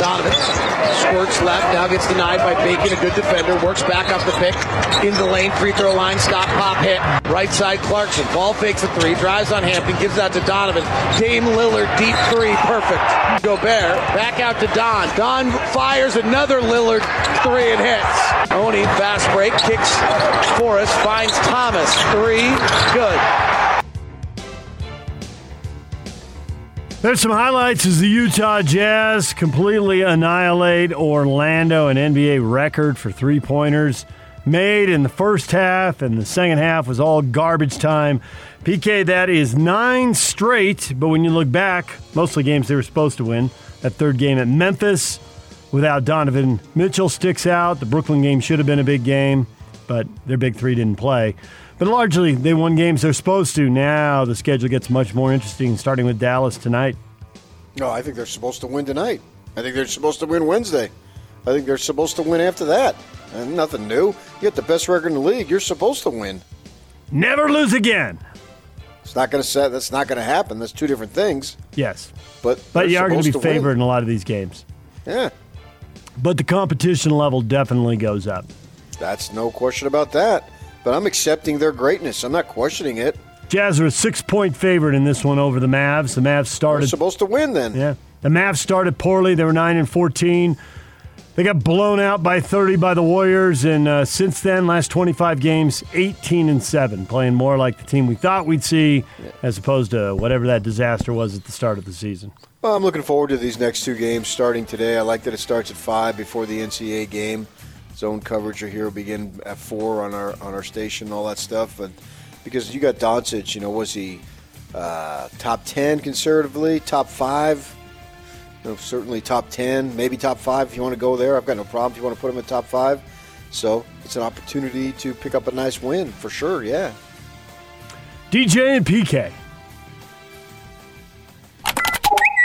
Donovan squirts left, now gets denied by Bacon, a good defender, works back up the pick, in the lane, free throw line, stop, pop, hit. Right side, Clarkson, ball fakes a three, drives on Hampton, gives out to Donovan. Dame Lillard, deep three, perfect. Gobert, back out to Don. Don fires another Lillard three and hits. Oni, fast break, kicks Forrest, finds Thomas, three, good. There's some highlights as the Utah Jazz completely annihilate Orlando, an NBA record for three pointers made in the first half, and the second half was all garbage time. PK, that is nine straight, but when you look back, mostly games they were supposed to win. That third game at Memphis without Donovan Mitchell sticks out. The Brooklyn game should have been a big game, but their big three didn't play. But largely, they won games they're supposed to. Now the schedule gets much more interesting, starting with Dallas tonight. No, I think they're supposed to win tonight. I think they're supposed to win Wednesday. I think they're supposed to win after that. And nothing new. You get the best record in the league. You're supposed to win. Never lose again. It's not going to set. That's not going to happen. That's two different things. Yes, But but you are going to be supposed win. favored in a lot of these games. Yeah, But the competition level definitely goes up. that's no question about that. But I'm accepting their greatness. I'm not questioning it. Jazz are a six-point favorite in this one over the Mavs. The Mavs started. They're supposed to win then. Yeah, the Mavs started poorly. They were nine and fourteen. They got blown out by 30 by the Warriors, and uh, since then, last 25 games, 18 and seven, playing more like the team we thought we'd see, as opposed to whatever that disaster was at the start of the season. Well, I'm looking forward to these next two games starting today. I like that it starts at five before the NCAA game. Zone coverage are here will begin at four on our on our station and all that stuff. But because you got Doncic, you know, was he uh, top ten conservatively, top five? You know, certainly top ten, maybe top five if you want to go there. I've got no problem if you want to put him in top five. So it's an opportunity to pick up a nice win for sure. Yeah. DJ and PK.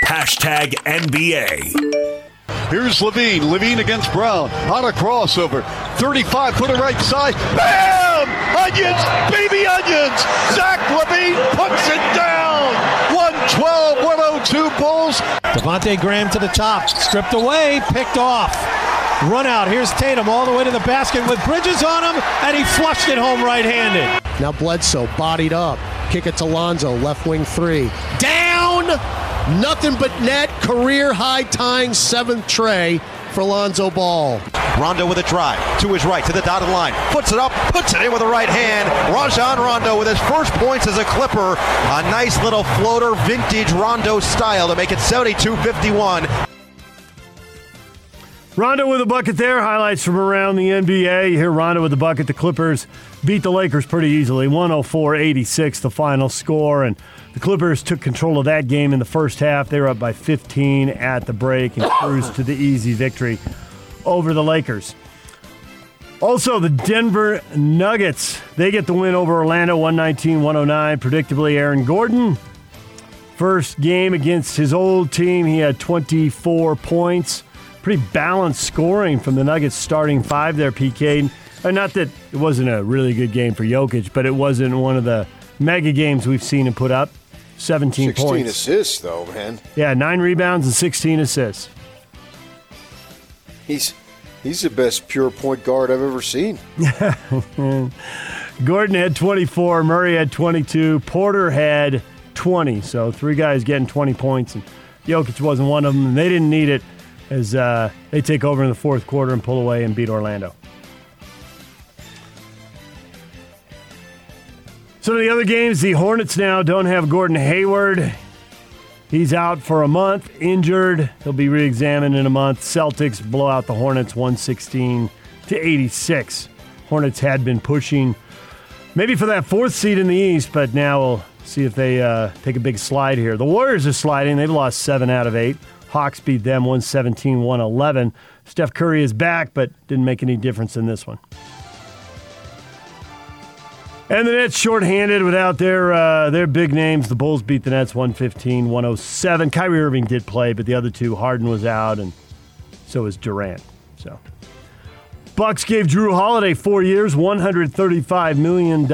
Hashtag NBA. Here's LaVine. LaVine against Brown. On a crossover. 35, put it right side. Bam! Onions! Baby onions! Zach LaVine puts it down! 112, 102 Bulls. Devontae Graham to the top, stripped away, picked off. Run out. Here's Tatum all the way to the basket with Bridges on him, and he flushed it home right handed. Now Bledsoe bodied up. Kick it to Lonzo, left wing three. Down! Nothing but net. Career high tying seventh tray for Lonzo Ball. Rondo with a drive to his right to the dotted line, puts it up, puts it in with the right hand. Rajon Rondo with his first points as a Clipper. A nice little floater, vintage Rondo style to make it 72-51. Rondo with a bucket there. Highlights from around the NBA. You hear Rondo with the bucket. The Clippers beat the Lakers pretty easily 104 86, the final score. And the Clippers took control of that game in the first half. They were up by 15 at the break and cruised to the easy victory over the Lakers. Also, the Denver Nuggets. They get the win over Orlando 119 109. Predictably, Aaron Gordon. First game against his old team, he had 24 points pretty balanced scoring from the Nuggets starting five there, PK. Not that it wasn't a really good game for Jokic, but it wasn't one of the mega games we've seen him put up. 17 16 points. assists though, man. Yeah, nine rebounds and 16 assists. He's he's the best pure point guard I've ever seen. Gordon had 24, Murray had 22, Porter had 20. So three guys getting 20 points, and Jokic wasn't one of them, and they didn't need it as uh, they take over in the fourth quarter and pull away and beat Orlando. Some of the other games, the Hornets now don't have Gordon Hayward. He's out for a month, injured. He'll be re-examined in a month. Celtics blow out the Hornets 116 to 86. Hornets had been pushing maybe for that fourth seed in the East, but now we'll see if they uh, take a big slide here. The Warriors are sliding. They've lost seven out of eight. Hawks beat them 117 111. Steph Curry is back, but didn't make any difference in this one. And the Nets shorthanded without their uh, their big names. The Bulls beat the Nets 115 107. Kyrie Irving did play, but the other two, Harden was out, and so was Durant. So. Bucks gave Jrue Holiday four years, $135 million.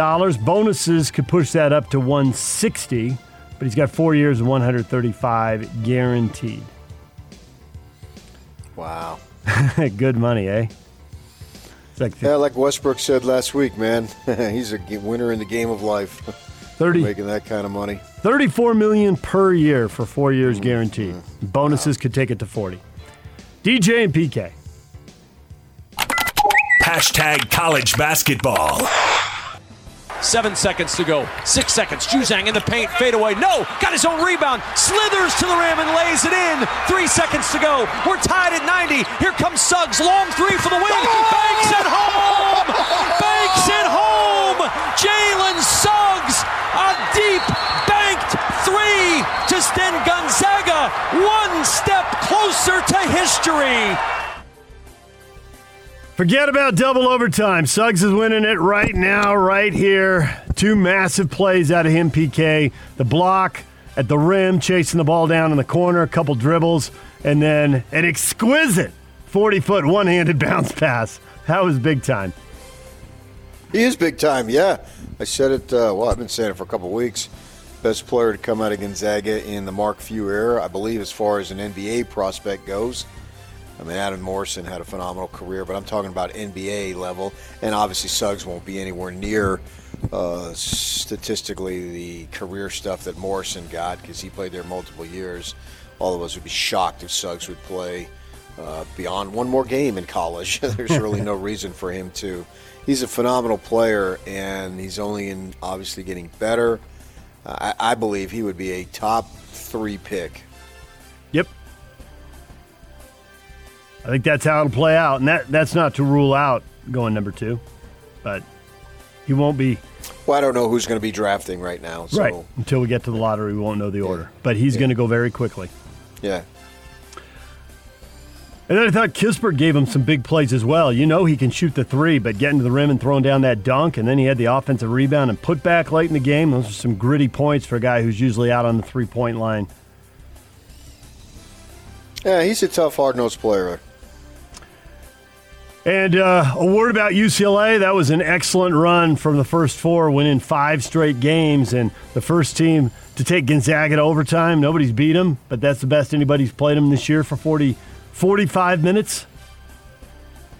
Bonuses could push that up to 160, but he's got four years and 135 guaranteed. Wow. Good money, eh? It's like yeah, like Westbrook said last week, man. he's a winner in the game of life. 30 making that kind of money. 34 million per year for 4 years mm-hmm. guaranteed. Bonuses wow. could take it to 40. DJ and PK. Hashtag college basketball. Seven seconds to go. Six seconds. Juzang in the paint. Fade away. No. Got his own rebound. Slithers to the rim and lays it in. Three seconds to go. We're tied at 90. Here comes Suggs. Long three for the win. Oh! Banks it home. Banks it home. Jalen Suggs. A deep banked three to send Gonzaga one step closer to history. Forget about double overtime. Suggs is winning it right now, right here. Two massive plays out of him, PK. The block at the rim, chasing the ball down in the corner, a couple dribbles, and then an exquisite 40 foot one handed bounce pass. That was big time. He is big time, yeah. I said it, uh, well, I've been saying it for a couple weeks. Best player to come out of Gonzaga in the Mark Few era, I believe, as far as an NBA prospect goes. I mean, Adam Morrison had a phenomenal career, but I'm talking about NBA level. And obviously, Suggs won't be anywhere near uh, statistically the career stuff that Morrison got because he played there multiple years. All of us would be shocked if Suggs would play uh, beyond one more game in college. There's really no reason for him to. He's a phenomenal player, and he's only in obviously getting better. Uh, I, I believe he would be a top three pick. I think that's how it'll play out, and that that's not to rule out going number two, but he won't be. Well, I don't know who's going to be drafting right now. So. Right until we get to the lottery, we won't know the order, but he's yeah. going to go very quickly. Yeah. And then I thought Kispert gave him some big plays as well. You know he can shoot the three, but getting to the rim and throwing down that dunk, and then he had the offensive rebound and put back late in the game. Those are some gritty points for a guy who's usually out on the three point line. Yeah, he's a tough, hard nosed player. And uh, a word about UCLA. That was an excellent run from the first four, winning five straight games, and the first team to take Gonzaga to overtime. Nobody's beat them, but that's the best anybody's played them this year for 40, 45 minutes.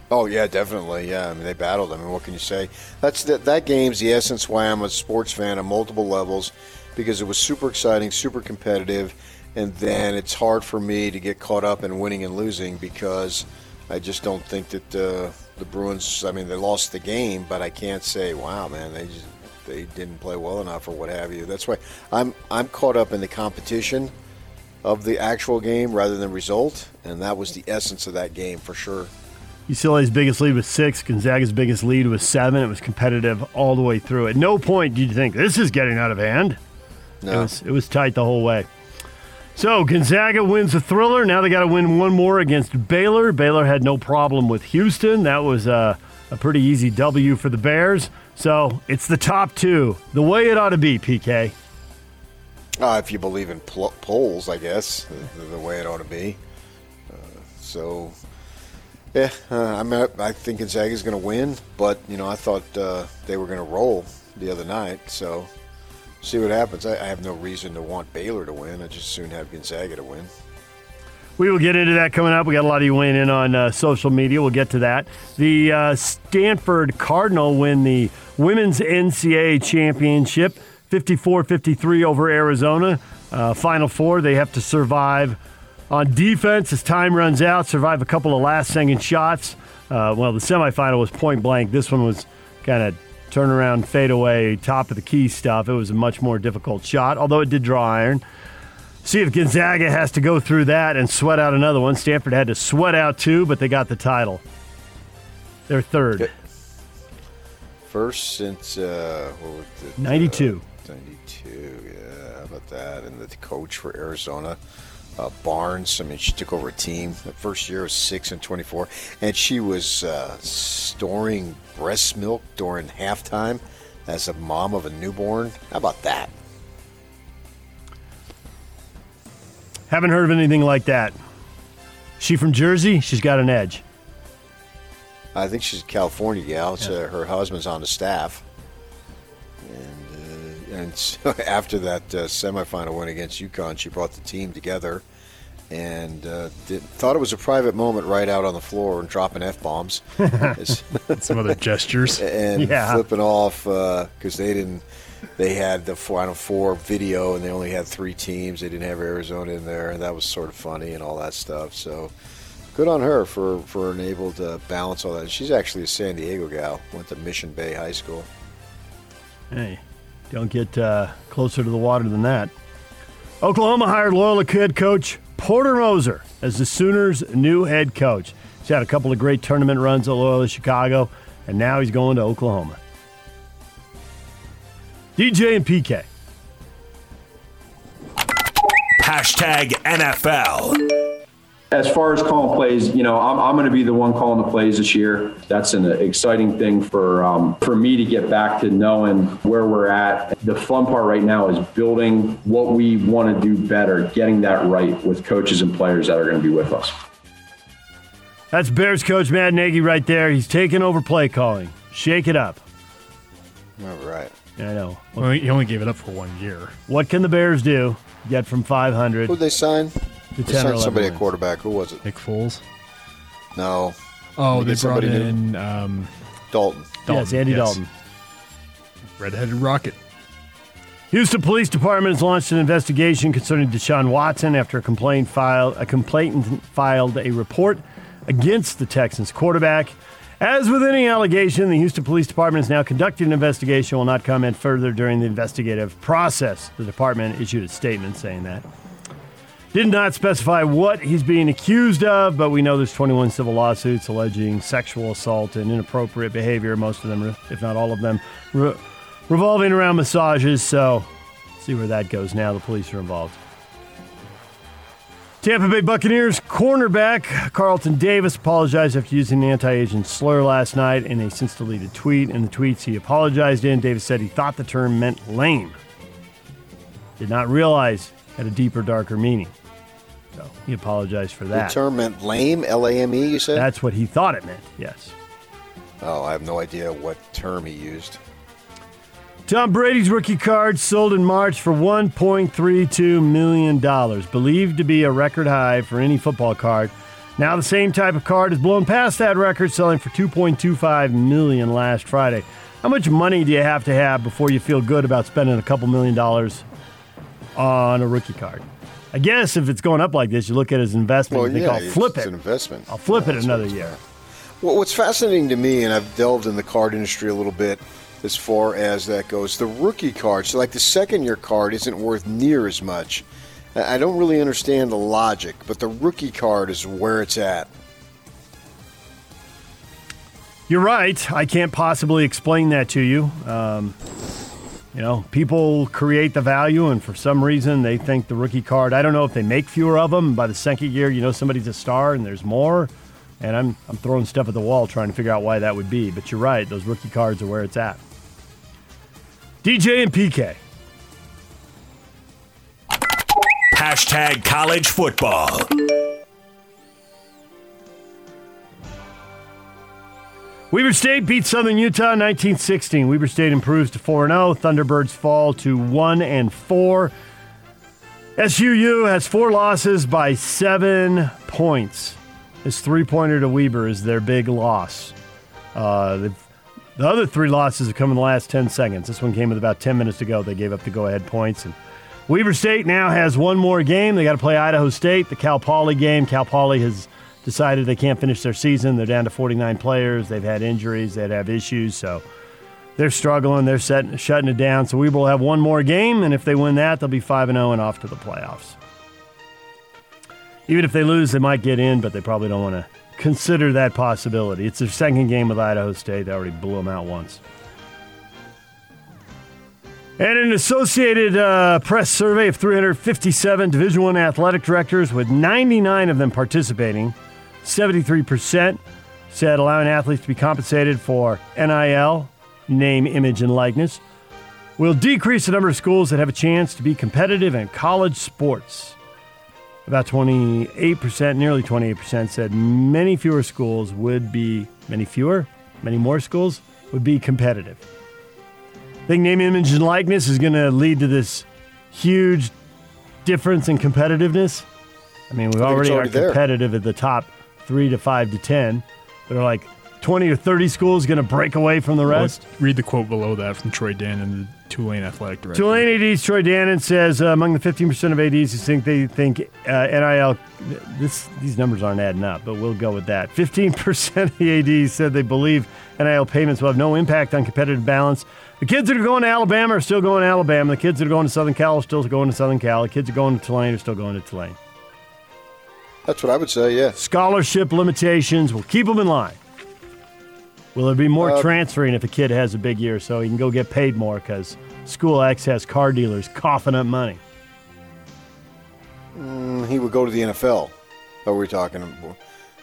Oh yeah, definitely. Yeah, I mean they battled. I mean, what can you say? That's that. That game's the essence why I'm a sports fan on multiple levels, because it was super exciting, super competitive, and then it's hard for me to get caught up in winning and losing because I just don't think that uh, the Bruins. I mean, they lost the game, but I can't say, "Wow, man, they just, they didn't play well enough" or what have you. That's why I'm I'm caught up in the competition of the actual game rather than result, and that was the essence of that game for sure. UCLA's biggest lead was six. Gonzaga's biggest lead was seven. It was competitive all the way through. At no point did you think this is getting out of hand. No. It was it was tight the whole way. So Gonzaga wins the thriller. Now they got to win one more against Baylor. Baylor had no problem with Houston. That was a, a pretty easy W for the Bears. So it's the top two, the way it ought to be. PK. Uh, if you believe in pl- polls, I guess the, the, way it ought to be. Uh, so, yeah, uh, I'm. I think Gonzaga is going to win, but you know, I thought uh, they were going to roll the other night. So see what happens. I, I, have no reason to want Baylor to win. I just soon have Gonzaga to win. We will get into that coming up. We got a lot of you weighing in on uh, social media. We'll get to that. The uh, Stanford Cardinal win the women's NCAA championship, 54-53 over Arizona. Uh, Final four. They have to survive on defense as time runs out. Survive a couple of last-second shots. Uh, well, the semifinal was point blank. This one was kind of turnaround, fadeaway, top of the key stuff. It was a much more difficult shot, although it did draw iron. See if Gonzaga has to go through that and sweat out another one. Stanford had to sweat out two, but they got the title. They're third. First since uh, it, 92. Uh, 92, yeah. How about that? And the coach for Arizona uh, Barnes. I mean, she took over a team. The first year was six and twenty-four, and she was uh, storing breast milk during halftime as a mom of a newborn. How about that? Haven't heard of anything like that. She from Jersey? She's got an edge. I think she's a California gal. Uh, her husband's on the staff. And, and so after that uh, semifinal win against UConn, she brought the team together and uh, did, thought it was a private moment right out on the floor and dropping f bombs, some other gestures, and Yeah. flipping off because they didn't. They had the Final Four video, and they only had three teams. They didn't have Arizona in there, and that was sort of funny and all that stuff. So, good on her for for being able to balance all that. She's actually a San Diego gal. Went to Mission Bay High School. Hey, don't get uh, closer to the water than that. Oklahoma hired Loyola head coach Porter Moser as the Sooners' new head coach. He's had a couple of great tournament runs at Loyola Chicago, and now he's going to Oklahoma. DJ and PK. Hashtag NFL. As far as calling plays, you know, I'm, I'm going to be the one calling the plays this year. That's an exciting thing for um, for me to get back to knowing where we're at. The fun part right now is building what we want to do better, getting that right with coaches and players that are going to be with us. That's Bears coach Matt Nagy right there. He's taking over play calling. Shake it up. All right. I know. Well, he only gave it up for one year. What can the Bears do? Get from 500 Who'd they sign? To They 10 signed somebody at wins. quarterback. Who was it? Nick Foles. No. Oh, Did they brought in um, Dalton. Dalton. Yes, Andy yes. Dalton. Redheaded Rocket. Houston Police Department has launched an investigation concerning Deshaun Watson after a complaint filed a complainant filed a report against the Texans quarterback. As with any allegation, the Houston Police Department is now conducting an investigation. Will not comment further during the investigative process. The department issued a statement saying that. Did not specify what he's being accused of, but we know there's 21 civil lawsuits alleging sexual assault and inappropriate behavior. Most of them, if not all of them, re- revolving around massages. So, see where that goes now. The police are involved. Tampa Bay Buccaneers cornerback Carlton Davis apologized after using an anti-Asian slur last night in a since deleted tweet. In the tweets he apologized in, Davis said he thought the term meant lame. Did not realize had a deeper, darker meaning. He apologized for that. The term meant lame, L A M E, you said? That's what he thought it meant, yes. oh, I have no idea what term he used. Tom Brady's rookie card sold in March for $1.32 million, believed to be a record high for any football card. Now the same type of card has blown past that record, selling for 2.25 million last Friday. How much money do you have to have before you feel good about spending a couple million dollars on a rookie card? I guess if it's going up like this, you look at it as an investment. Well, you think, yeah, I'll flip it. an investment. I'll flip Yeah, it another year. Well, what's fascinating to me, and I've delved in the card industry a little bit as far as that goes, the rookie card. So, like the second year card isn't worth near as much. I I don't really understand the logic, but the rookie card is where it's at. You're right. I can't possibly explain that to you. Um, you know, people create the value, and for some reason, they think the rookie card. I don't know if they make fewer of them. By the second year, you know somebody's a star, and there's more. And I'm I'm throwing stuff at the wall trying to figure out why that would be. But you're right. Those rookie cards are where it's at. DJ and PK. Hashtag college football. Weber State beats Southern Utah in 1916. Weber State improves to 4 0. Thunderbirds fall to 1 and 4. SUU has four losses by seven points. This three pointer to Weber is their big loss. Uh, the, the other three losses have come in the last 10 seconds. This one came with about 10 minutes to go. They gave up the go ahead points. And Weber State now has one more game. They got to play Idaho State, the Cal Poly game. Cal Poly has decided they can't finish their season. They're down to 49 players. They've had injuries. They'd have issues. So they're struggling. They're setting, shutting it down. So Weber will have one more game, and if they win that, they'll be 5 and 0 and off to the playoffs. Even if they lose, they might get in, but they probably don't want to consider that possibility. It's their second game with Idaho State. They already blew them out once. And an Associated uh, Press survey of 357 Division One athletic directors, with 99 of them participating, 73% said allowing athletes to be compensated for NIL, name, image, and likeness will decrease the number of schools that have a chance to be competitive in college sports. About 28%, nearly 28%, said many fewer schools would be, many fewer, many more schools would be competitive. I think name, image, and likeness is going to lead to this huge difference in competitiveness. I mean, we already, already are there. competitive at the top three to five to 10, but are like 20 or 30 schools going to break away from the rest? Read the quote below that from Troy Dannen, the Tulane athletic director. Tulane AD Troy Dannen says uh, among the 15% of ADs who think they think uh, NIL, this these numbers aren't adding up, but we'll go with that. 15% of the ADs said they believe NIL payments will have no impact on competitive balance. The kids that are going to Alabama are still going to Alabama. The kids that are going to Southern Cal are still going to Southern Cal. The kids that are going to Tulane are still going to Tulane. That's what I would say. Yeah. Scholarship limitations will keep them in line. Will there be more Uh, transferring if a kid has a big year so he can go get paid more because School X has car dealers coughing up money? Mm, he would go to the NFL. Are we talking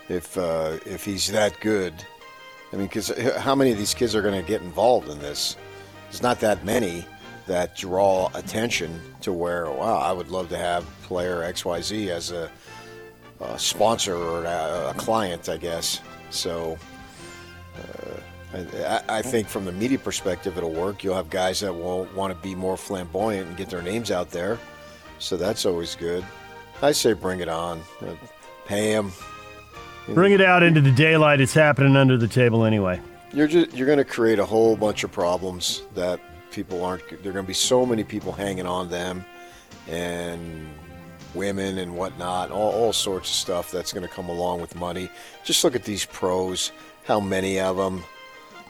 if uh, if he's that good? I mean, because how many of these kids are going to get involved in this? There's not that many that draw attention to where wow, I would love to have player X Y Z as a, a sponsor or a, a client, I guess. So. Uh, I, I think from the media perspective, it'll work. You'll have guys that will want to be more flamboyant and get their names out there, so that's always good. I say bring it on, uh, pay them. Bring it out into the daylight. It's happening under the table anyway. You're just you're going to create a whole bunch of problems that people aren't. There are going to be so many people hanging on them, and women and whatnot, all, all sorts of stuff that's going to come along with money. Just look at these pros. How many of them?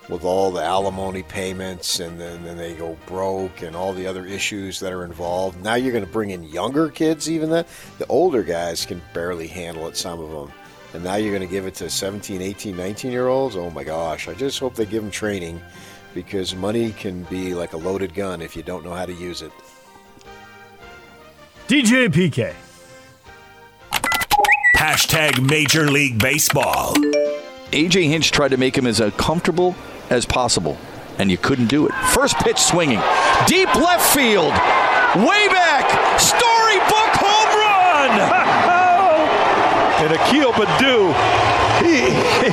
with all the alimony payments and then, then they go broke and all the other issues that are involved. Now you're going to bring in younger kids, even that. The older guys can barely handle it, some of them. And now you're going to give it to 17, 18, 19 year olds? Oh my gosh. I just hope they give them training because money can be like a loaded gun if you don't know how to use it. DJ PK. Hashtag Major League Baseball. AJ Hinch tried to make him as uh, comfortable as possible, and you couldn't do it. First pitch swinging, deep left field, way back, storybook home run. And Akil Baddoo, he,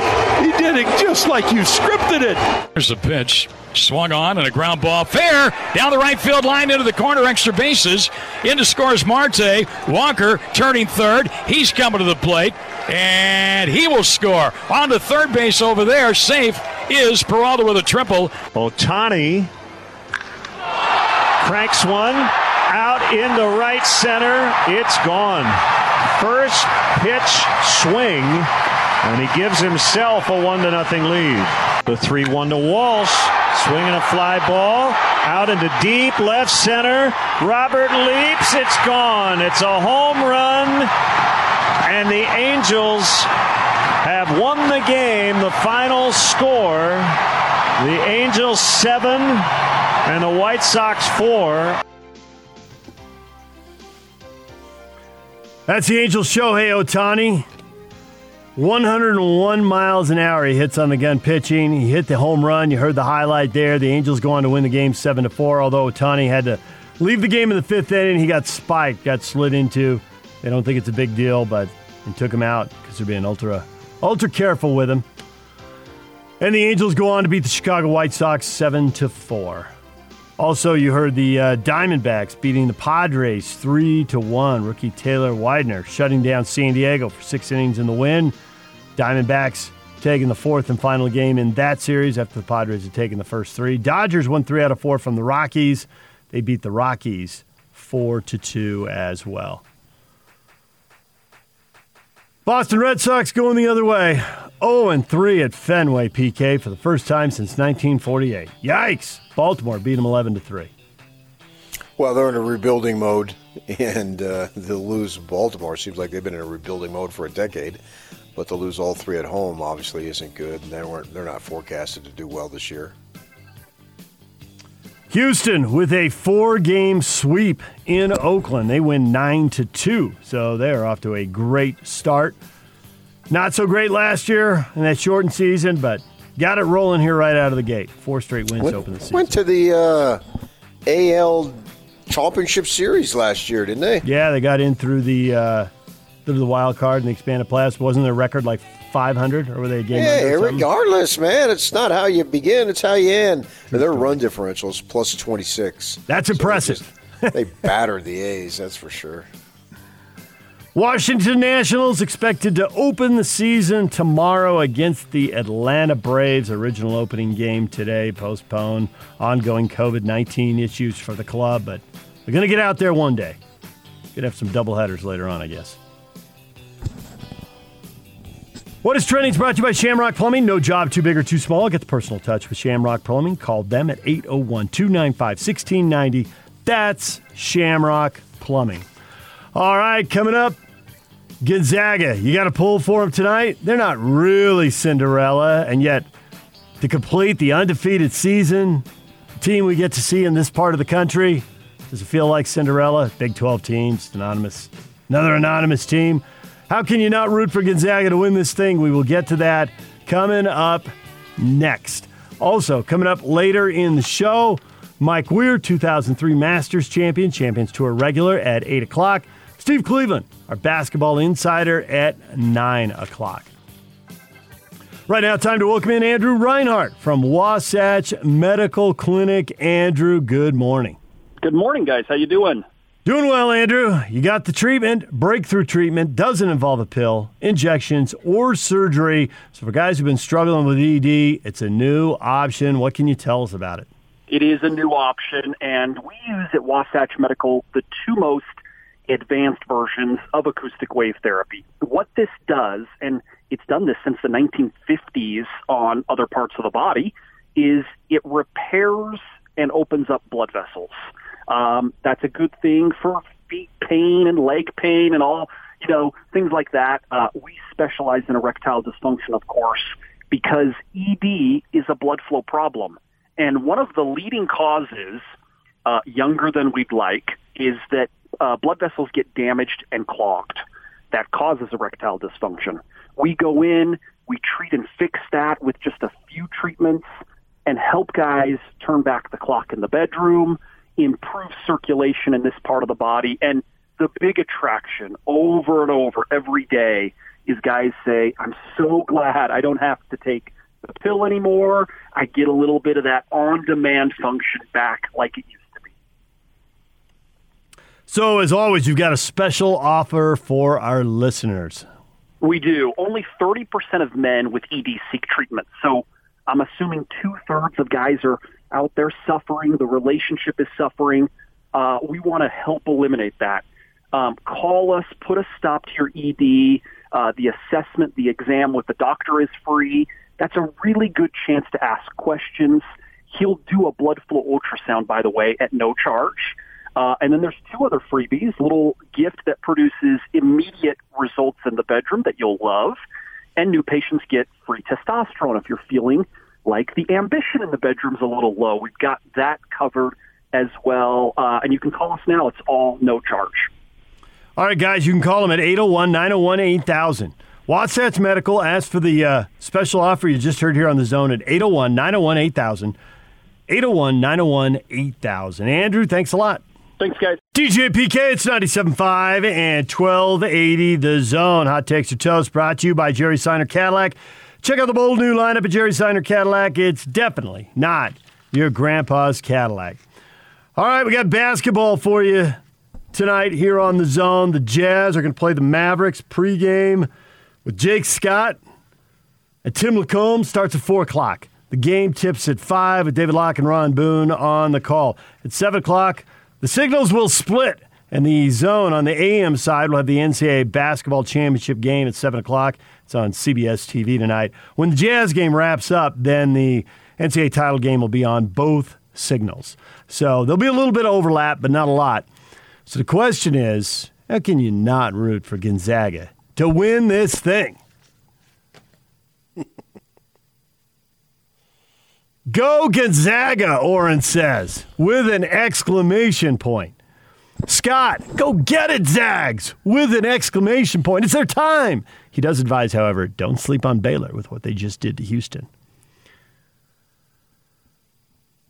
he just like you scripted it. There's a pitch. Swung on and a ground ball fair down the right field line into the corner, extra bases. Into scores Marte. Walker turning third. He's coming to the plate and he will score. On to third base over there. Safe is Peralta with a triple. Ohtani cranks one out in the right center. It's gone. First pitch swing, and he gives himself a one to nothing lead. The three one to Walsh, swinging a fly ball out into deep left center. Robert leaps. It's gone. It's a home run, and the Angels have won the game. The final score: the Angels seven and the White Sox four. That's the Angels show. Hey, Ohtani. 101 miles an hour he hits on the gun pitching. He hit the home run. You heard the highlight there. The Angels go on to win the game 7 to 4, although Ohtani had to leave the game in the fifth inning. He got spiked, got slid into. They don't think it's a big deal, but it took him out because they're being ultra, ultra careful with him. And the Angels go on to beat the Chicago White Sox 7 to 4. Also, you heard the uh, Diamondbacks beating the Padres 3 to 1. Rookie Taylor Widener shutting down San Diego for six innings in the win. Diamondbacks taking the fourth and final game in that series after the Padres had taken the first three. Dodgers won three out of four from the Rockies. They beat the Rockies 4 to 2 as well. Boston Red Sox going the other way. 0 and 3 at Fenway PK for the first time since 1948. Yikes! Baltimore beat them 11 to 3. Well, they're in a rebuilding mode, and uh, they'll lose Baltimore. Seems like they've been in a rebuilding mode for a decade, but to lose all three at home obviously isn't good. And they weren't. They're not forecasted to do well this year. Houston with a four-game sweep in Oakland. They win 9 to 2. So they're off to a great start. Not so great last year in that shortened season, but got it rolling here right out of the gate. Four straight wins Went, open the season. went to the uh, AL Championship Series last year, didn't they? Yeah, they got in through the uh, through the wild card and the expanded playoffs. Wasn't their record like 500, or were they a game? Yeah, regardless, man. It's not how you begin; it's how you end. And their run differential is plus twenty six. That's impressive. they battered the A's, that's for sure. Washington Nationals expected to open the season tomorrow against the Atlanta Braves. Original opening game today postponed. Ongoing COVID 19 issues for the club, but they're going to get out there one day. Could have some doubleheaders later on, I guess. What is trending is brought to you by Shamrock Plumbing. No job too big or too small. Get the personal touch with Shamrock Plumbing. Call them at 801 295 1690. That's Shamrock Plumbing. All right, coming up, Gonzaga. You got a pull for them tonight? They're not really Cinderella, and yet to complete the undefeated season, team we get to see in this part of the country, does it feel like Cinderella? Big 12 teams, anonymous, another anonymous team. How can you not root for Gonzaga to win this thing? We will get to that coming up next. Also, coming up later in the show, Mike Weir, 2003 Masters champion, Champions Tour regular at 8 o'clock. Steve Cleveland, our basketball insider at 9 o'clock. Right now, time to welcome in Andrew Reinhardt from Wasatch Medical Clinic. Andrew, good morning. Good morning, guys. How you doing? Doing well, Andrew. You got the treatment. Breakthrough treatment doesn't involve a pill, injections, or surgery. So for guys who've been struggling with ED, it's a new option. What can you tell us about it? It is a new option, and we use at Wasatch Medical the two most advanced versions of acoustic wave therapy. What this does, and it's done this since the 1950s on other parts of the body, is it repairs and opens up blood vessels. Um, that's a good thing for feet pain and leg pain and all, you know, things like that. Uh, we specialize in erectile dysfunction, of course, because ED is a blood flow problem. And one of the leading causes, uh, younger than we'd like, is that uh, blood vessels get damaged and clogged. That causes erectile dysfunction. We go in, we treat and fix that with just a few treatments and help guys turn back the clock in the bedroom, improve circulation in this part of the body. And the big attraction over and over every day is guys say, I'm so glad I don't have to take the pill anymore. I get a little bit of that on demand function back like it used to be. So, as always, you've got a special offer for our listeners. We do. Only 30% of men with ED seek treatment. So, I'm assuming two thirds of guys are out there suffering. The relationship is suffering. Uh, we want to help eliminate that. Um, call us, put a stop to your ED. Uh, the assessment, the exam with the doctor is free. That's a really good chance to ask questions. He'll do a blood flow ultrasound, by the way, at no charge. Uh, and then there's two other freebies, little gift that produces immediate results in the bedroom that you'll love. And new patients get free testosterone if you're feeling like the ambition in the bedroom's a little low. We've got that covered as well. Uh, and you can call us now. It's all no charge. All right, guys, you can call them at 801 901 8000. Wasatch Medical asked for the uh, special offer you just heard here on the zone at 801 901 8000. 801 901 8000. Andrew, thanks a lot. Thanks, guys. DJ PK, it's 97.5 and 1280 The Zone. Hot Takes or Toast brought to you by Jerry Seiner Cadillac. Check out the bold new lineup at Jerry Seiner Cadillac. It's definitely not your grandpa's Cadillac. All right, we got basketball for you tonight here on The Zone. The Jazz are going to play the Mavericks pregame with Jake Scott. And Tim Lacombe starts at 4 o'clock. The game tips at 5 with David Locke and Ron Boone on the call. At 7 o'clock, the signals will split, and the zone on the AM side will have the NCAA basketball championship game at 7 o'clock. It's on CBS TV tonight. When the Jazz game wraps up, then the NCAA title game will be on both signals. So there'll be a little bit of overlap, but not a lot. So the question is how can you not root for Gonzaga to win this thing? Go Gonzaga, Oren says, with an exclamation point. Scott, go get it, Zags, with an exclamation point. It's their time. He does advise, however, don't sleep on Baylor with what they just did to Houston.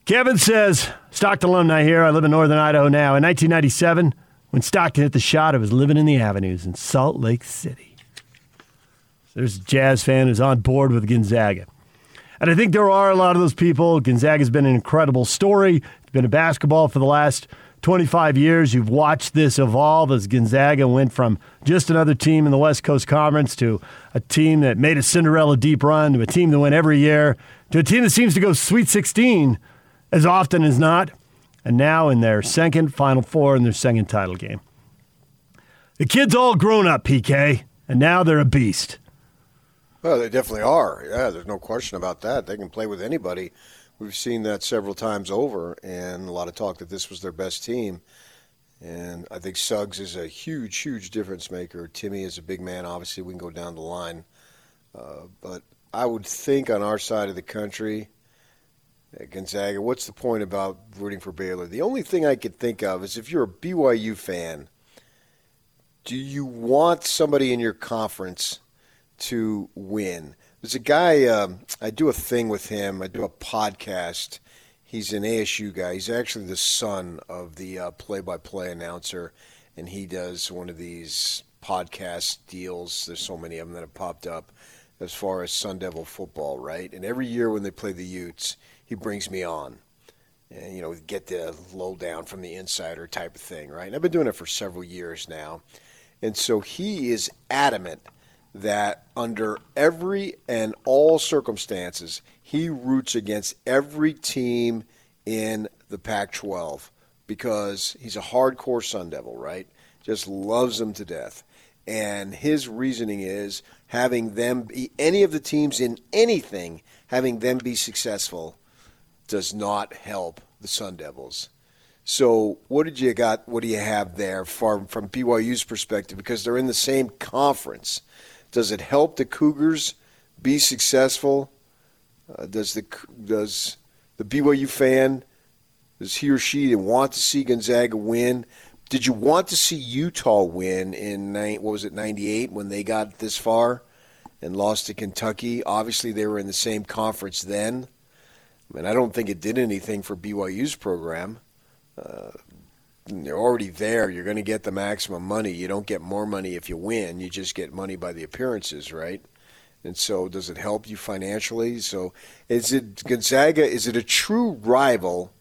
Kevin says, Stockton alumni here. I live in northern Idaho now. In 1997, when Stockton hit the shot, I was living in the avenues in Salt Lake City. There's a Jazz fan who's on board with Gonzaga. And I think there are a lot of those people. Gonzaga's been an incredible story. It's been a basketball for the last 25 years. You've watched this evolve as Gonzaga went from just another team in the West Coast Conference to a team that made a Cinderella deep run to a team that went every year to a team that seems to go Sweet 16 as often as not, and now in their second Final Four in their second title game. The kids all grown up, PK, and now they're a beast. Well, they definitely are. Yeah, there's no question about that. They can play with anybody. We've seen that several times over, and a lot of talk that this was their best team. And I think Suggs is a huge, huge difference maker. Timme is a big man. Obviously, we can go down the line. Uh, but I would think on our side of the country, Gonzaga, what's the point about rooting for Baylor? The only thing I could think of is if you're a BYU fan, do you want somebody in your conference to win? There's a guy, um, I do a thing with him, I do a podcast. He's an ASU guy. He's actually the son of the play by play announcer, and he does one of these podcast deals. There's so many of them that have popped up as far as Sun Devil football, right? And every year when they play the Utes, he brings me on. And, you know, get the lowdown from the insider type of thing, right? And I've been doing it for several years now. And so he is adamant that under every and all circumstances, he roots against every team in the Pac 12 because he's a hardcore Sun Devil, right? Just loves them to death. And his reasoning is having them be any of the teams in anything, having them be successful does not help the Sun Devils. So, what did you got? What do you have there from from BYU's perspective? Because they're in the same conference. Does it help the Cougars be successful? Uh, does the does the BYU fan does he or she want to see Gonzaga win? Did you want to see Utah win in what was it ninety eight when they got this far and lost to Kentucky? Obviously, they were in the same conference then. I mean, I don't think it did anything for BYU's program. Uh, you're already there. You're going to get the maximum money. You don't get more money if you win. You just get money by the appearances, right? And so, does it help you financially? So, is it Gonzaga? Is it a true rival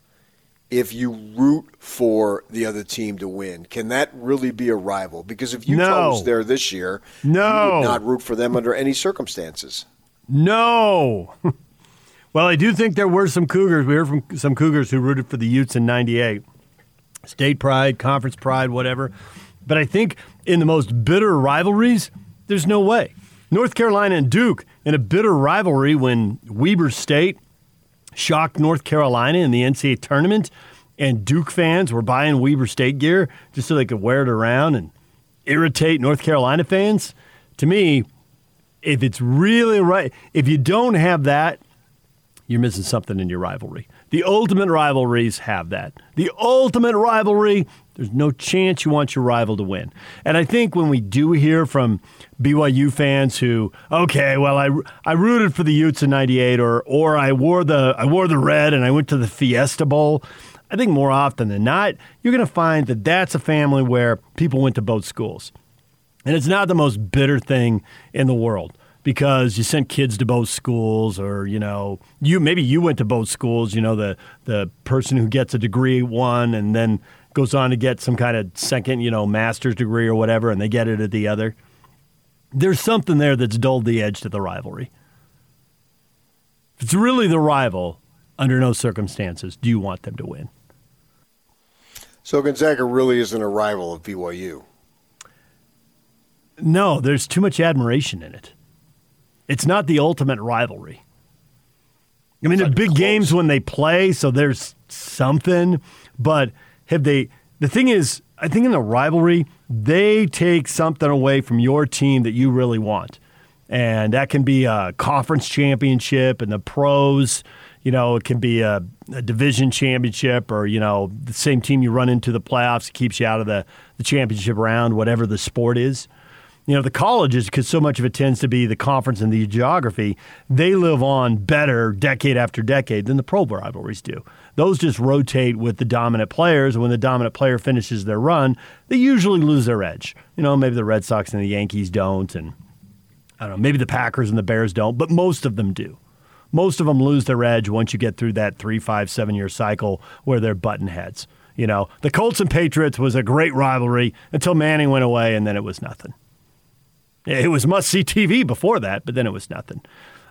if you root for the other team to win? Can that really be a rival? Because if Utah No. was there this year, No. you would not root for them under any circumstances. No. well, I do think there were some Cougars. We heard from some Cougars who rooted for the Utes in 98. State pride, conference pride, whatever. But I think in the most bitter rivalries, there's no way. North Carolina and Duke in a bitter rivalry when Weber State shocked North Carolina in the NCAA tournament, and Duke fans were buying Weber State gear just so they could wear it around and irritate North Carolina fans. To me, if it's really right, if you don't have that, you're missing something in your rivalry. The ultimate rivalries have that. The ultimate rivalry, there's no chance you want your rival to win. And I think when we do hear from BYU fans who, okay, well, I, I rooted for the Utes in '98, or or I wore the I wore the red and I went to the Fiesta Bowl. I think more often than not, you're going to find that that's a family where people went to both schools. And it's not the most bitter thing in the world because you sent kids to both schools or you know you maybe you went to both schools you know the the person who gets a degree at one and then goes on to get some kind of second you know master's degree or whatever and they get it at the other there's something there that's dulled the edge to the rivalry if it's really the rival under no circumstances do you want them to win So Gonzaga really isn't a rival of BYU. No, there's too much admiration in it. It's not the ultimate rivalry. I mean, the big games when they play, so there's something, but have they? The thing is, I think in the rivalry, they take something away from your team that you really want. And that can be a conference championship and the pros. You know, it can be a, a division championship or, you know, the same team you run into the playoffs keeps you out of the, the championship round, whatever the sport is. You know, the colleges, because so much of it tends to be the conference and the geography, they live on better decade after decade than the pro rivalries do. Those just rotate with the dominant players. And when the dominant player finishes their run, they usually lose their edge. You know, maybe the Red Sox and the Yankees don't, and I don't know, maybe the Packers and the Bears don't, but most of them do. Most of them lose their edge once you get through that three, five, seven year cycle where they're button heads. You know, the Colts and Patriots was a great rivalry until Manning went away, and then it was nothing. It was must see TV before that, but then it was nothing.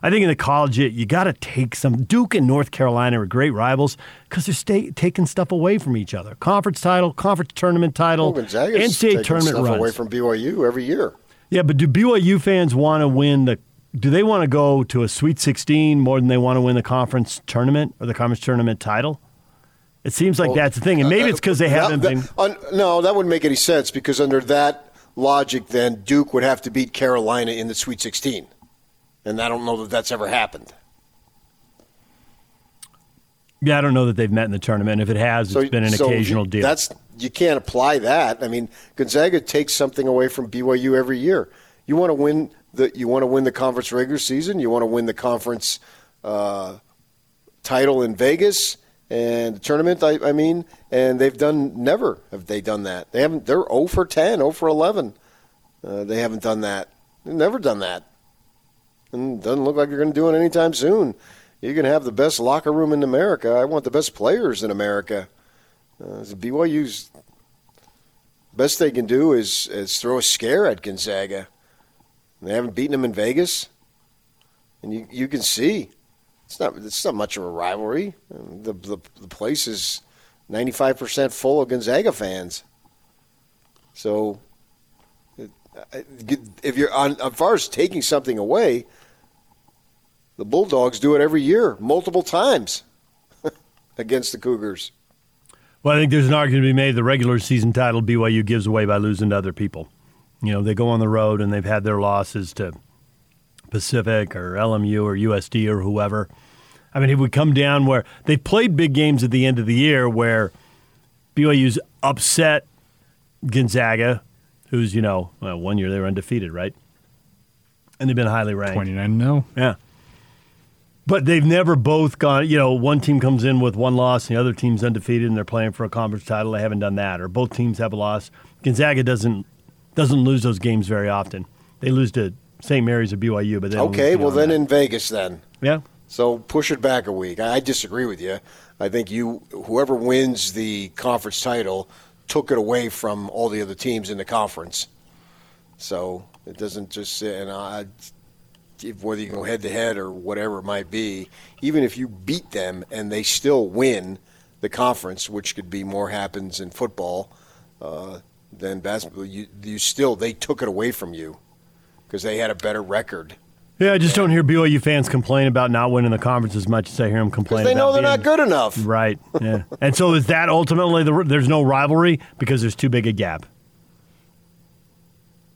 I think in the college, you, you got to take some. Duke and North Carolina are great rivals because they're stay, taking stuff away from each other. Conference title, conference tournament title, Well, Gonzaga's NCAA tournament stuff runs. away from BYU every year. Yeah, but do BYU fans want to win the? Do they want to go to a Sweet 16 more than they want to win the conference tournament or the conference tournament title? It seems like Well, that's the thing, and maybe uh, it's because they haven't that- been. no, that wouldn't make any sense because under that logic, then Duke would have to beat Carolina in the Sweet 16, and I don't know that that's ever happened. Yeah, I don't know that they've met in the tournament. If it has, it's been an so occasional you- deal. That's you can't apply that. I mean, Gonzaga takes something away from BYU every year. You want to win the you want to win the conference regular season. You want to win the conference uh, title in Vegas and the tournament. I, I mean, and they've done never have they done that. They haven't. They're 0 for 10, 0 for 11. Uh, they haven't done that. They've never done that. And doesn't look like you're going to do it anytime soon. Going to have the best locker room in America. I want the best players in America. Uh, BYU's best they can do is, is throw a scare at Gonzaga. They haven't beaten them in Vegas, and you you can see it's not it's not much of a rivalry. The the, the place is ninety five percent full of Gonzaga fans. So, if you're on as far as taking something away, the Bulldogs do it every year, multiple times against the Cougars. Well, I think there's an argument to be made. The regular season title BYU gives away by losing to other people. You know, they go on the road and they've had their losses to Pacific or LMU or USD or whoever. I mean, it would come down where they've played big games at the end of the year where BYU's upset Gonzaga, who's, you know, well, one year they were undefeated, right? And they've been highly ranked. 29 0. Yeah. But they've never both gone, you know, one team comes in with one loss and the other team's undefeated and they're playing for a conference title. They haven't done that. Or both teams have a loss. Gonzaga doesn't doesn't lose those games very often. They lose to St. Mary's or BYU, but then Okay, well then in Vegas then. Yeah. So push it back a week. I disagree with you. I think you whoever wins the conference title took it away from all the other teams in the conference. So it doesn't just say, and I, whether you go head to head or whatever it might be, even if you beat them and they still win the conference, which could be more happens in football uh, than basketball, you, you still they took it away from you because they had a better record. Yeah, I just don't hear BYU fans complain about not winning the conference as much as I hear them complain. They know about they're not good enough. Right. Yeah. and so is that ultimately the there's no rivalry because there's too big a gap.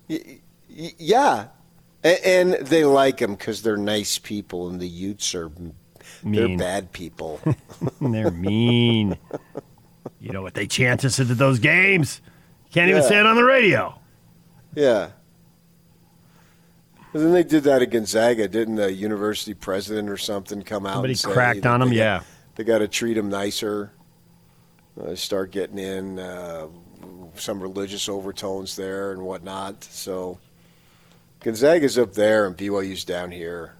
Yeah, and they like them because they're nice people, and the Utes are they're bad people. They're mean. you know what they chant us into those games? Can't even Yeah. say it on the radio. yeah. And then they did that at Gonzaga, didn't the university president or something come out? Somebody and say cracked on 'em, they got- yeah. they got to treat them nicer. Uh, start getting in uh, some religious overtones there and whatnot. So Gonzaga's up there and BYU's down here.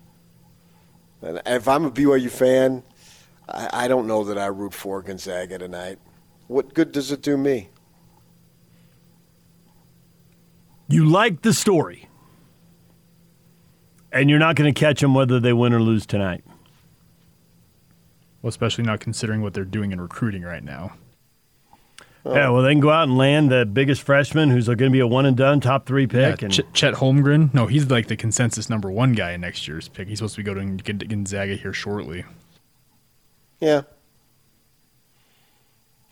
And if I'm a BYU fan, I, I don't know that I root for Gonzaga tonight. What good does it do me? You like the story, and you're not going to catch them whether they win or lose tonight. Well, especially not considering what they're doing in recruiting right now. Oh. Yeah, well, they can go out and land the biggest freshman who's going to be a one and done top three Yeah, pick. and Ch- Chet Holmgren. No, he's like the consensus number one guy in next year's pick. He's supposed to be going to Gonzaga here shortly. Yeah.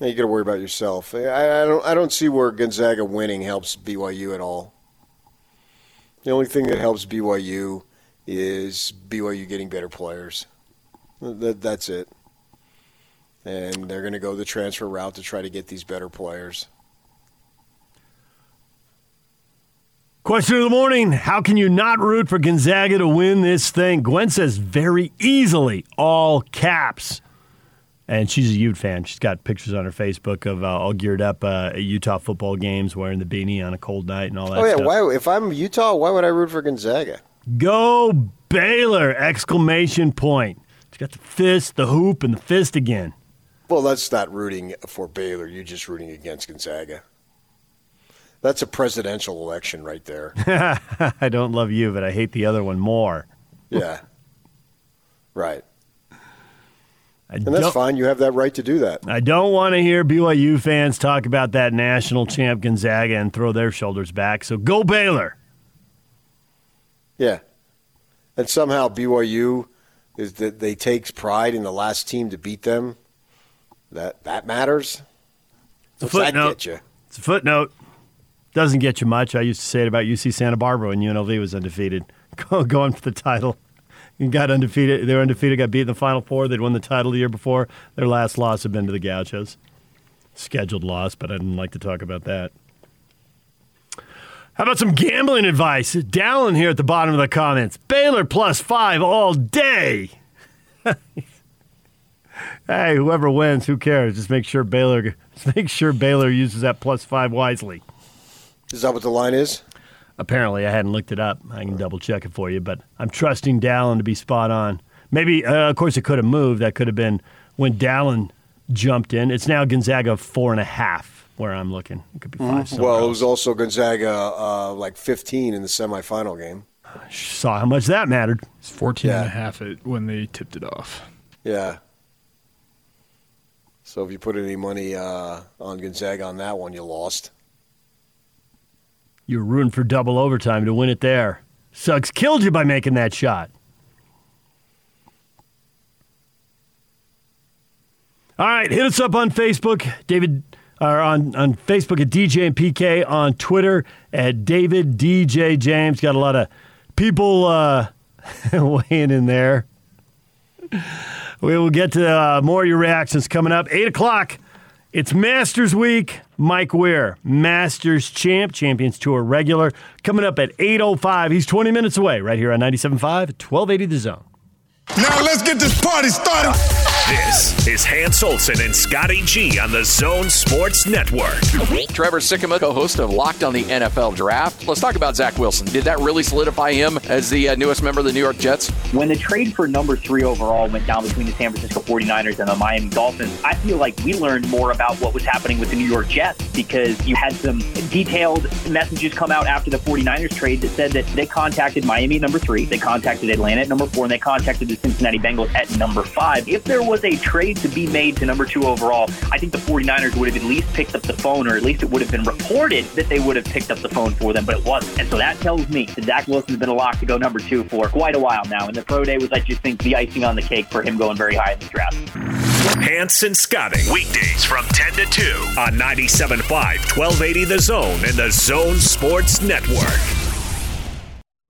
Yeah, you got to worry about yourself. I, I don't. I don't see where Gonzaga winning helps BYU at all. The only thing that helps BYU is BYU getting better players. That, that's it. And they're going to go the transfer route to try to get these better players. Question of the morning How can you not root for Gonzaga to win this thing? Gwen says very easily, all caps. And she's a Ute fan. She's got pictures on her Facebook of uh, all geared up uh, at Utah football games, wearing the beanie on a cold night and all that Oh yeah, stuff. why? If I'm Utah, why would I root for Gonzaga? Go Baylor! Exclamation point. She's got the fist, the hoop, and the fist again. Well, that's not rooting for Baylor. You're just rooting against Gonzaga. That's a presidential election right there. I don't love you, but I hate the other one more. Yeah. Right. I And that's fine. You have that right to do that. I don't want to hear BYU fans talk about that national champ Gonzaga and throw their shoulders back. So go Baylor. Yeah. And somehow BYU is that they takes pride in the last team to beat them. That that matters. It's a footnote. get you? It's a footnote. Doesn't get you much. I used to say it about UC Santa Barbara when UNLV was undefeated, Go- going for the title. Got undefeated. They were undefeated. Got beat in the Final Four. They'd won the title the year before. Their last loss had been to the Gauchos. Scheduled loss, but I didn't like to talk about that. How about some gambling advice? Dallin here at the bottom of the comments. Baylor plus five all day. hey, whoever wins, who cares? Just make sure Baylor, just make sure Baylor uses that plus five wisely. Is that what the line is? Apparently, I hadn't looked it up. I can double check it for you, but I'm trusting Dallin to be spot on. Maybe, uh, of course, it could have moved. That could have been when Dallin jumped in. It's now Gonzaga four and a half where I'm looking. It could be five. somewhere Well, it was also Gonzaga uh, like 15 in the semifinal game. saw how much that mattered. It's 14 and a half at, when they tipped it off. Yeah. So if you put any money uh, on Gonzaga on that one, you lost. You were rooting for double overtime to win it there. Suggs killed you by making that shot. All right, hit us up on Facebook, David, or on, on Facebook at DJ and PK, on Twitter at David DJ James. Got a lot of people uh, weighing in there. We will get to uh, more of your reactions coming up. 8 o'clock. It's Masters Week. Mike Weir, Masters champ, Champions Tour regular, coming up at 8.05. He's 20 minutes away right here on 97.5 at 1280 The Zone. Now let's get this party started. This is Hans Olsen and Scotty G on the Zone Sports Network. Trevor Sikkema, co-host of Locked on the NFL Draft. Let's talk about Zach Wilson. Did that really solidify him as the uh, newest member of the New York Jets? When the trade for number three overall went down between the San Francisco 49ers and the Miami Dolphins, I feel like we learned more about what was happening with the New York Jets because you had some detailed messages come out after the 49ers trade that said that they contacted Miami at number three, they contacted Atlanta at number four, and they contacted the Cincinnati Bengals at number five. If there was a trade to be made to number two overall, I think the 49ers would have at least picked up the phone, or at least it would have been reported that they would have picked up the phone for them, but it wasn't. And so that tells me that Zach Wilson's been a lock to go number two for quite a while now. And the pro day was, I just think, the icing on the cake for him going very high in the draft. Hans and Scotty. Weekdays from 10 to 2 on 97.5, 1280 The Zone and the Zone Sports Network.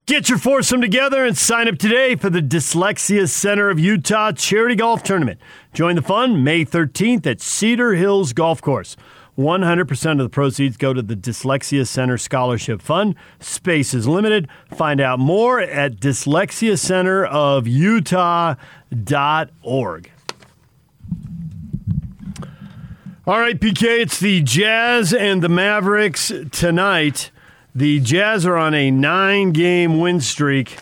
Get your foursome together and sign up today for the Dyslexia Center of Utah Charity Golf Tournament. Join the fun May 13th at Cedar Hills Golf Course. 100% of the proceeds go to the Dyslexia Center Scholarship Fund. Space is limited. Find out more at dyslexiacenterofutah.org. All right, PK, it's the Jazz and the Mavericks tonight. The Jazz are on a nine game win streak.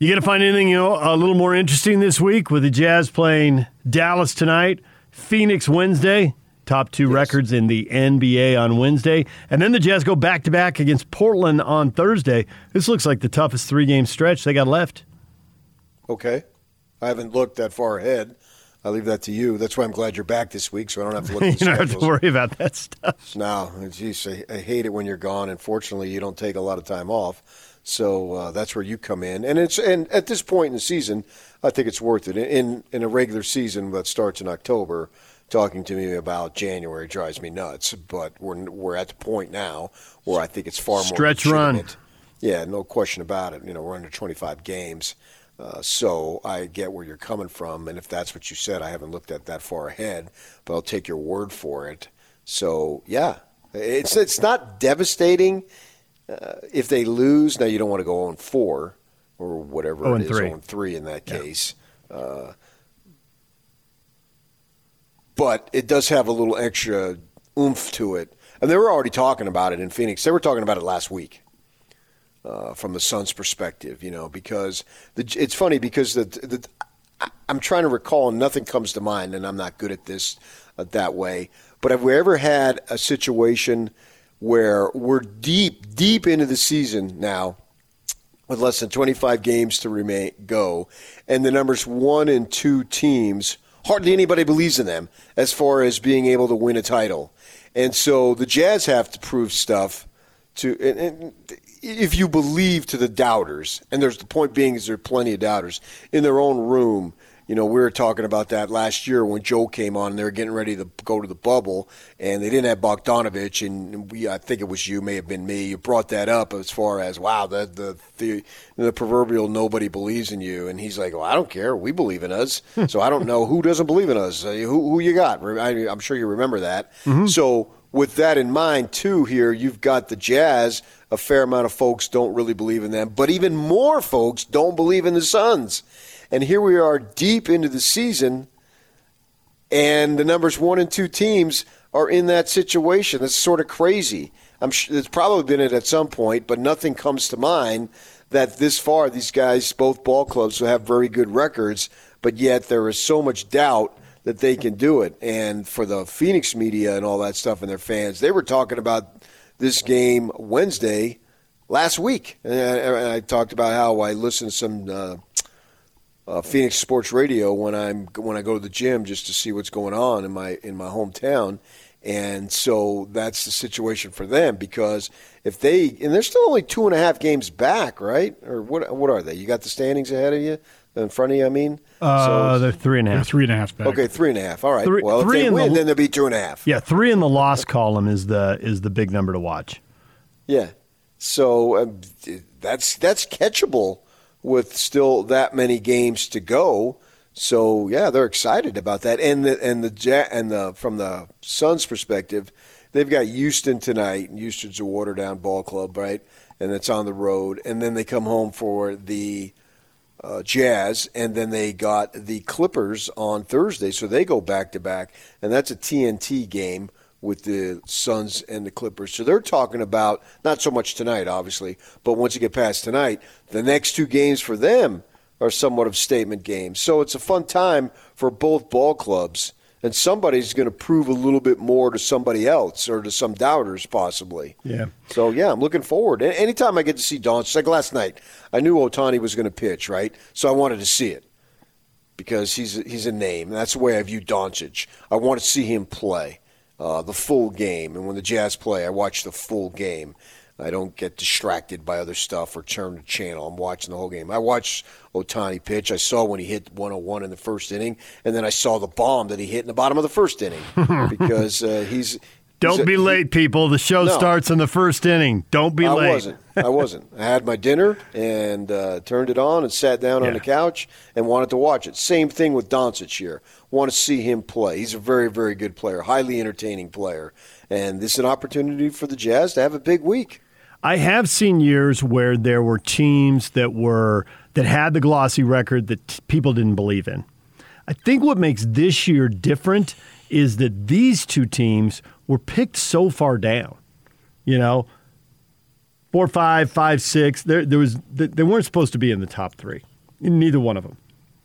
You going to find anything you know a little more interesting this week with the Jazz playing Dallas tonight, Phoenix Wednesday, top two records in the NBA on Wednesday, and then the Jazz go back to back against Portland on Thursday. This looks like the toughest three game stretch they got left. Okay. I haven't looked that far ahead. I leave that to you. That's why I'm glad you're back this week, so I don't have to look you don't have to worry about that stuff. No, geez, I, I hate it when you're gone. Unfortunately, you don't take a lot of time off, so uh, that's where you come in. And it's and at this point in the season, I think it's worth it. In in a regular season that starts in October, talking to me about January drives me nuts. But we're we're at the point now where I think it's far more Stretch run. Yeah, no question about it. You know, we're under 25 games. Uh, so I get where you're coming from, and if that's what you said, I haven't looked at that far ahead, but I'll take your word for it. So yeah, it's it's not devastating. uh, if they lose, now you don't want to go on four or whatever 0 it is, 3. 0 three in that case. Uh, but it does have a little extra oomph to it. And they were already talking about it in Phoenix. They were talking about it last week. Uh, from the Suns' perspective, you know, because the, it's funny because the, the I'm trying to recall, and nothing comes to mind, and I'm not good at this uh, that way. But have we ever had a situation where we're deep, deep into the season now, with less than 25 games to remain go, and the numbers one and two teams hardly anybody believes in them as far as being able to win a title, and so the Jazz have to prove stuff to. And, and if you believe to the doubters, and there's the point being is there are plenty of doubters in their own room. You know, we were talking about that last year when Joe came on. and They were getting ready to go to the bubble, and they didn't have Bogdanovich. And we, I think it was you, may have been me. You brought that up as far as wow, the the the, the proverbial nobody believes in you. And he's like, well, I don't care. We believe in us. so I don't know who doesn't believe in us. Uh, who who you got? I, I'm sure you remember that. So with that in mind, too, here you've got the Jazz. A fair amount of folks don't really believe in them, but even more folks don't believe in the Suns. And here we are deep into the season, and the numbers one and two teams are in that situation. That's sort of crazy. I'm sure it's probably been it at some point, but nothing comes to mind that this far these guys, both ball clubs, will have very good records, but yet there is so much doubt that they can do it. And for the Phoenix media and all that stuff and their fans, they were talking about this game Wednesday last week. And I, and I talked about how I listen to some uh, uh, Phoenix sports radio when I'm when I go to the gym just to see what's going on in my in my hometown. And so that's the situation for them because if they and they're still only two and a half games back, right? Or what? What are they? You got the standings ahead of you, in front of you. I mean, Uh, they're three and a half. three and a half back. okay, three and a half. All right. Three- well, three if they in the- then they'll be two and a half. Yeah, three in the loss column is the is the big number to watch. Yeah. So um, that's that's catchable with still that many games to go. So yeah, they're excited about that. And the and the and the from the Suns' perspective, they've got Houston tonight. and Houston's a watered down ball club, right? And it's on the road. And then they come home for the uh, Jazz, and then they got the Clippers on Thursday, so they go back to back, and that's a TNT game with the Suns and the Clippers. So they're talking about not so much tonight, obviously, but once you get past tonight, the next two games for them are somewhat of statement games. So it's a fun time for both ball clubs, and somebody's going to prove a little bit more to somebody else or to some doubters, possibly. Yeah. So yeah, I'm looking forward. Anytime I get to see Doncic, like last night, I knew Ohtani was going to pitch, right? So I wanted to see it because he's he's a name. That's the way I view Doncic. I want to see him play uh, the full game, and when the Jazz play, I watch the full game. I don't get distracted by other stuff or turn the channel. I'm watching the whole game. I watched Ohtani pitch. I saw when he hit 101 in the first inning, and then I saw the bomb that he hit in the bottom of the first inning because uh, he's. Don't he's a- be late, people. The show No. starts in the first inning. Don't be I late. wasn't. I wasn't. I had my dinner and uh, turned it on and sat down on the couch and wanted to watch it. Same thing with Doncic here. Want to see him play. He's a very, very good player, highly entertaining player, and this is an opportunity for the Jazz to have a big week. I have seen years where there were teams that were that had the glossy record that t- people didn't believe in. I think what makes this year different is that these two teams were picked so far down. You know, four, five, five, six. There, there was they weren't supposed to be in the top three. Neither one of them.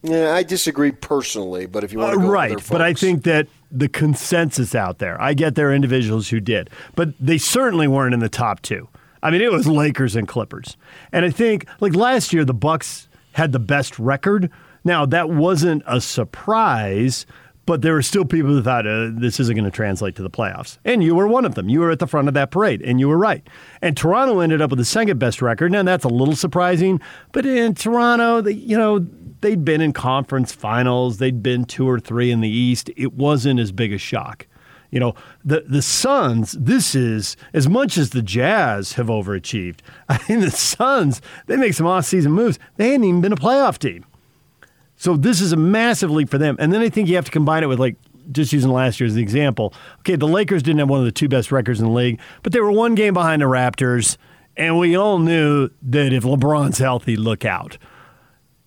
Yeah, I disagree personally, but if you want to Uh, right, but I think that the consensus out there, I get there are individuals who did, but they certainly weren't in the top two. I mean, it was Lakers and Clippers, and I think like last year the Bucks had the best record. Now that wasn't a surprise, but there were still people who thought uh, this isn't going to translate to the playoffs, and you were one of them. You were at the front of that parade, and you were right. And Toronto ended up with the second best record. Now that's a little surprising, but in Toronto, they, you know, they'd been in conference finals, they'd been two or three in the East. It wasn't as big a shock. You know, the the Suns, this is as much as the Jazz have overachieved. I mean, the Suns, they make some off-season moves. They hadn't even been a playoff team. So this is a massive leap for them. And then I think you have to combine it with like just using last year as an example. Okay, the Lakers didn't have one of the two best records in the league, but they were one game behind the Raptors And we all knew that if LeBron's healthy, look out.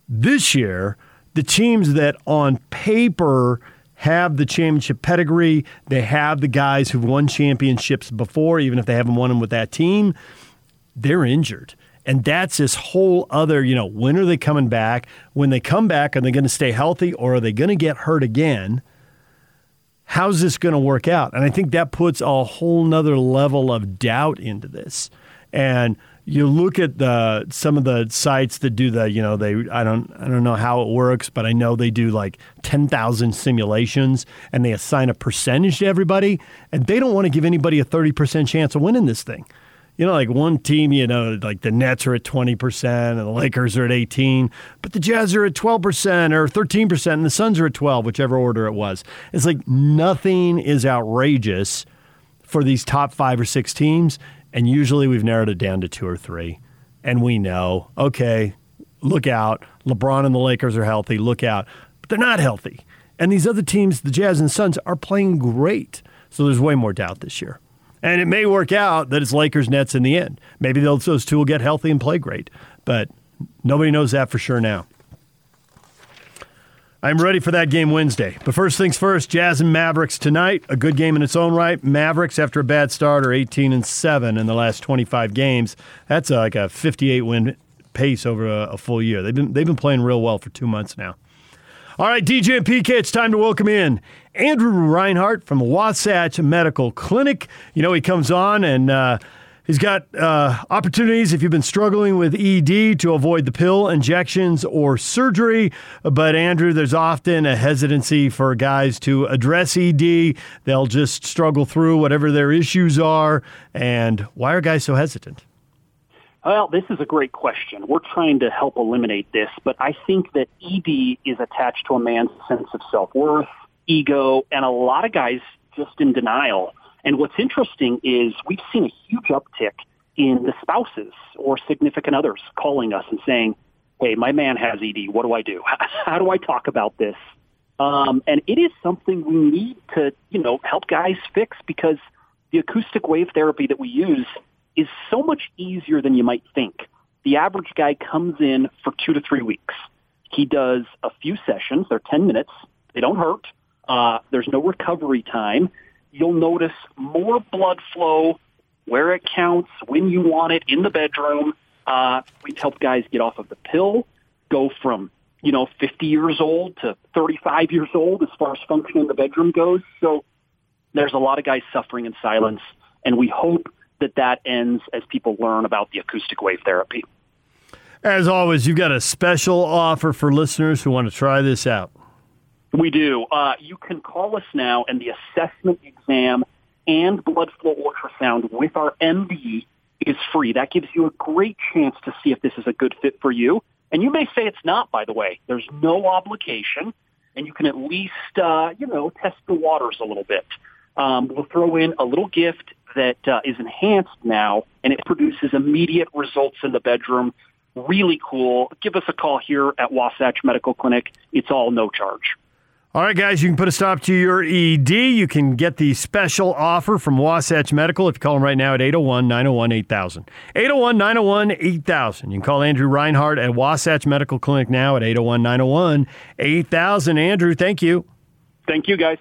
This year, the teams that on paper have the championship pedigree, they have the guys who've won championships before, even if they haven't won them with that team, they're injured. And that's this whole other, you know, when are they coming back? When they come back, are they going to stay healthy or are they going to get hurt again? How's this going to work out? And I think that puts a whole nother level of doubt into this. And you look at the some of the sites that do the, you know, they I don't I don't know how it works, but I know they do like 10,000 simulations and they assign a percentage to everybody and they don't want to give anybody a 30% chance of winning this thing you know, like one team, you know, like the Nets are at 20% and the Lakers are at 18, but the Jazz are at 12% or 13% and the Suns are at 12, whichever order it was. It's like nothing is outrageous for these top 5 or 6 teams and usually we've narrowed it down to 2 or 3. And we know, okay, look out. LeBron and the Lakers are healthy, look out. But they're not healthy. And these other teams, the Jazz and Suns are playing great. So there's way more doubt this year. And it may work out that it's Lakers Nets in the end. Maybe those, those two will get healthy and play great, but nobody knows that for sure now. I'm ready for that game Wednesday. But first things first, Jazz and Mavericks tonight. A good game in its own right. Mavericks, after a bad start, are 18 and 7 in the last 25 games. That's like a 58 win pace over a, full year. They've been, they've been playing real well for two months now. All right, DJ and PK, it's time to welcome in Andrew Reinhardt from Wasatch Medical Clinic. You know, he comes on and uh, he's got uh, opportunities if you've been struggling with ED to avoid the pill, injections, or surgery. But, Andrew, there's often a hesitancy for guys to address ED. They'll just struggle through whatever their issues are. And why are guys so hesitant? Well, this is a great question. We're trying to help eliminate this, but I think that ED is attached to a man's sense of self-worth, ego, and a lot of guys just in denial. And what's interesting is we've seen a huge uptick in the spouses or significant others calling us and saying, hey, my man has ED. What do I do? How do I talk about this? Um, and it is something we need to, you know, help guys fix because the acoustic wave therapy that we use is so much easier than you might think. The average guy comes in for two to three weeks. He does a few sessions. They're 10 minutes. They don't hurt. Uh, there's no recovery time. You'll notice more blood flow where it counts, when you want it, in the bedroom. Uh, we've helped guys get off of the pill, go from, you know, 50 years old to 35 years old as far as function in the bedroom goes. So there's a lot of guys suffering in silence, and we hope that that ends as people learn about the acoustic wave therapy. As always, you've got a special offer for listeners who want to try this out. We do. Uh, you can call us now, and the assessment exam and blood flow ultrasound with our MD is free. That gives you a great chance to see if this is a good fit for you. And you may say it's not, by the way. There's no obligation, and you can at least, uh, you know, test the waters a little bit. Um, we'll throw in a little gift that uh, is enhanced now, and it produces immediate results in the bedroom. Really cool. Give us a call here at Wasatch Medical Clinic. It's all no charge. All right, guys, you can put a stop to your ED. You can get the special offer from Wasatch Medical if you call them right now at 801 901 8000. 801 901 8000. You can call Andrew Reinhardt at Wasatch Medical Clinic now at 801 901 8000. Andrew, thank you. Thank you, guys.